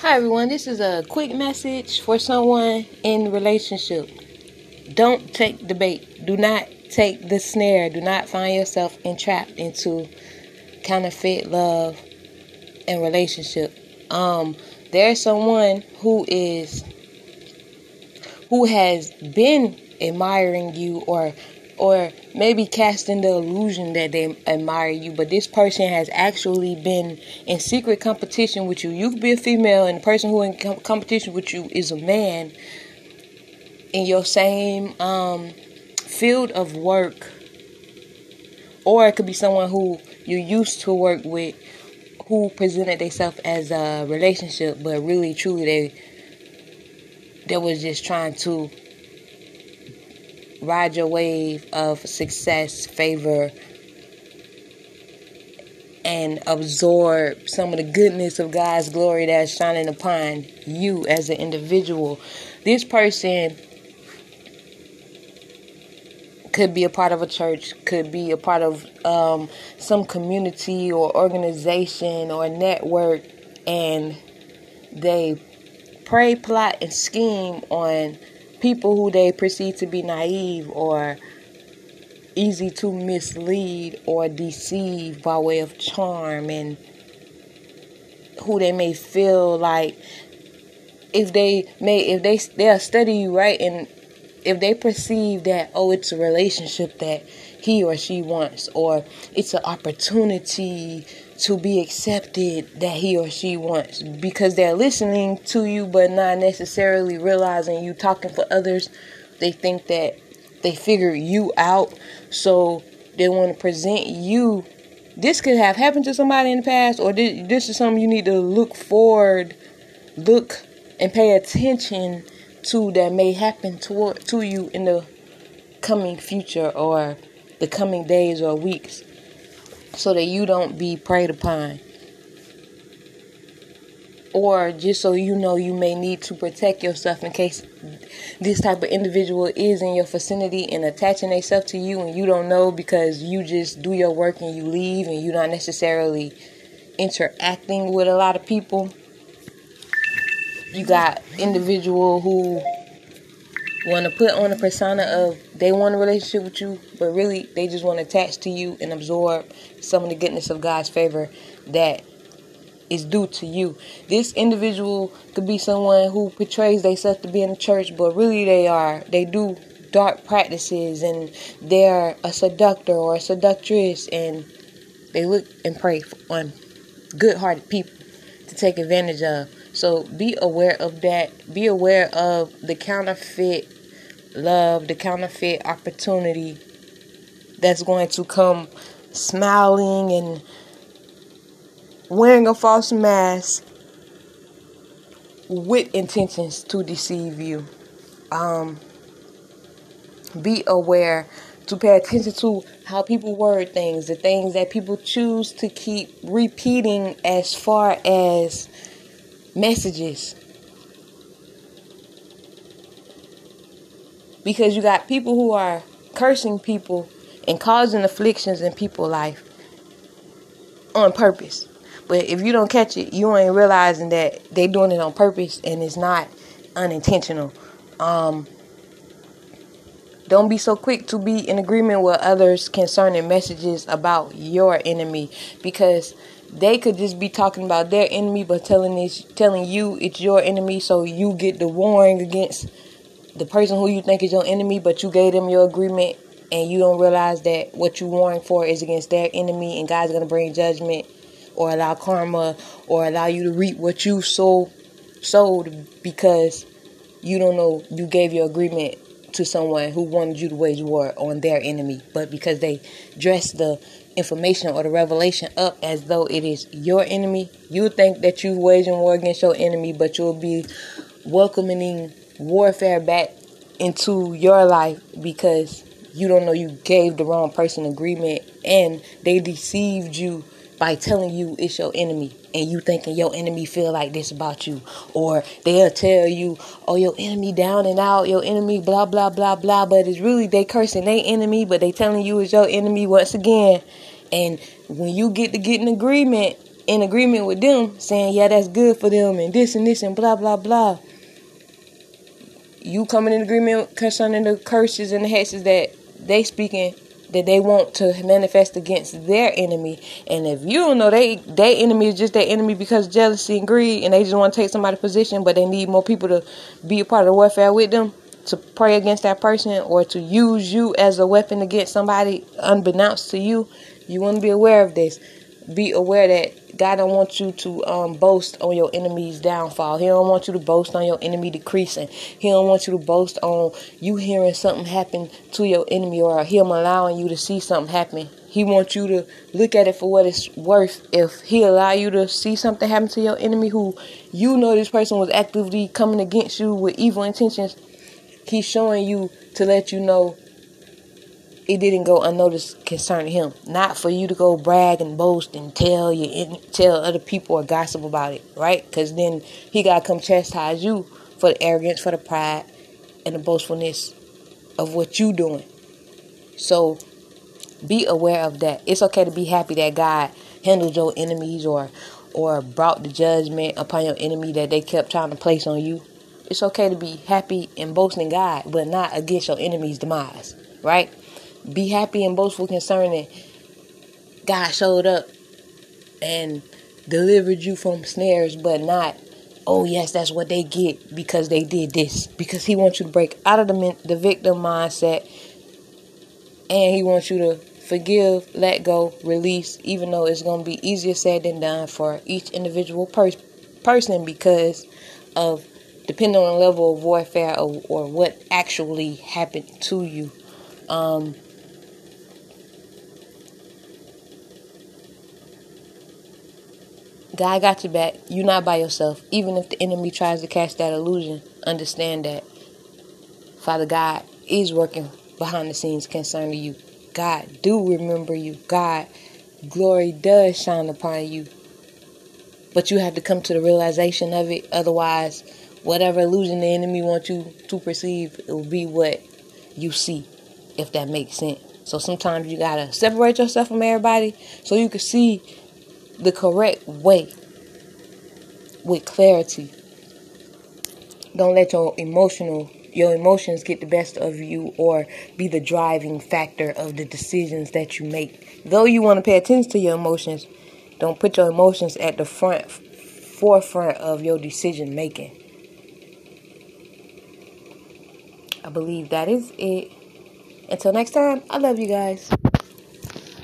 Hi everyone, this is a quick message for someone in relationship. Don't take the bait. Do not take the snare. Do not find yourself entrapped into counterfeit love and relationship. Um, there's someone who is who has been admiring you or or maybe casting the illusion that they admire you, but this person has actually been in secret competition with you. You could be a female, and the person who in competition with you is a man in your same um, field of work, or it could be someone who you used to work with, who presented themselves as a relationship, but really, truly, they they was just trying to ride your wave of success, favor, and absorb some of the goodness of God's glory that's shining upon you as an individual. This person could be a part of a church, could be a part of um, some community or organization or network, and they pray, plot, and scheme on people who they perceive to be naive or easy to mislead or deceive by way of charm and who they may feel like if they may if they they'll study you right? And if they perceive that oh it's a relationship that he or she wants or it's an opportunity to be accepted that he or she wants. Because they're listening to you but not necessarily realizing you talking for others. They think that they figure you out. So they want to present you. This could have happened to somebody in the past or this, this is something you need to look forward look and pay attention to that may happen to, to you in the coming future or the coming days or weeks so that you don't be preyed upon. Or just so you know, you may need to protect yourself in case this type of individual is in your vicinity and attaching themselves to you and you don't know because you just do your work and you leave and you're not necessarily interacting with a lot of people. You got individual who want to put on a persona of they want a relationship with you, but really they just want to attach to you and absorb some of the goodness of God's favor that is due to you. This individual could be someone who portrays themselves to be in the church, but really they are they do dark practices and they're a seductor or a seductress and they look and prey on good-hearted people to take advantage of. So be aware of that. Be aware of the counterfeit love, the counterfeit opportunity that's going to come smiling and wearing a false mask with intentions to deceive you. Um, be aware to pay attention to how people word things, the things that people choose to keep repeating as far as messages. Because you got people who are cursing people and causing afflictions in people's life on purpose. But if you don't catch it, you ain't realizing that they doing it on purpose and it's not unintentional. Um, don't be so quick to be in agreement with others concerning messages about your enemy because they could just be talking about their enemy but telling this telling you it's your enemy so you get the warring against the person who you think is your enemy but you gave them your agreement and you don't realize that what you're warring for is against their enemy and God's gonna bring judgment or allow karma or allow you to reap what you sow sowed because you don't know you gave your agreement to someone who wanted you to wage war on their enemy, but because they dress the information or the revelation up as though it is your enemy, you think that you're waging war against your enemy, but you'll be welcoming warfare back into your life because you don't know you gave the wrong person agreement and they deceived you by telling you it's your enemy and you thinking your enemy feel like this about you or they'll tell you oh your enemy down and out your enemy blah blah blah blah but it's really they cursing their enemy but they telling you it's your enemy once again and when you get to get an agreement in agreement with them, saying, yeah, that's good for them, and this and this and blah, blah, blah. You coming in agreement concerning the curses and the hexes that they speaking that they want to manifest against their enemy. And if you don't know they their enemy is just their enemy because jealousy and greed and they just want to take somebody's position but they need more people to be a part of the warfare with them to pray against that person or to use you as a weapon against somebody unbeknownst to you, you want to be aware of this. Be aware that God don't want you to um, boast on your enemy's downfall. He don't want you to boast on your enemy decreasing. He don't want you to boast on you hearing something happen to your enemy or him allowing you to see something happen. He wants you to look at it for what it's worth. If he allow you to see something happen to your enemy who you know this person was actively coming against you with evil intentions, he's showing you to let you know it didn't go unnoticed concerning him. Not for you to go brag and boast and tell you tell other people or gossip about it, right? Because then he gotta come chastise you for the arrogance, for the pride, and the boastfulness of what you doing. So be aware of that. It's okay to be happy that God handled your enemies or or brought the judgment upon your enemy that they kept trying to place on you. It's okay to be happy and boasting God, but not against your enemy's demise, right? Be happy and boastful concerning God showed up and delivered you from snares, but not, oh yes, that's what they get because they did this. Because He wants you to break out of the the victim mindset, and He wants you to forgive, let go, release. Even though it's going to be easier said than done for each individual per- person because of depending on the level of warfare or, or what actually happened to you. Um, God got your back. You're not by yourself. Even if the enemy tries to cast that illusion, understand that Father God is working behind the scenes concerning you. God do remember you. God glory does shine upon you. But you have to come to the realization of it. Otherwise, whatever illusion the enemy wants you to perceive, it will be what you see, if that makes sense. So sometimes you gotta separate yourself from everybody so you can see the correct way with clarity. Don't let your emotional your emotions get the best of you or be the driving factor of the decisions that you make. Though you want to pay attention to your emotions, don't put your emotions at the front forefront of your decision making. I believe that is it. Until next time, I love you guys.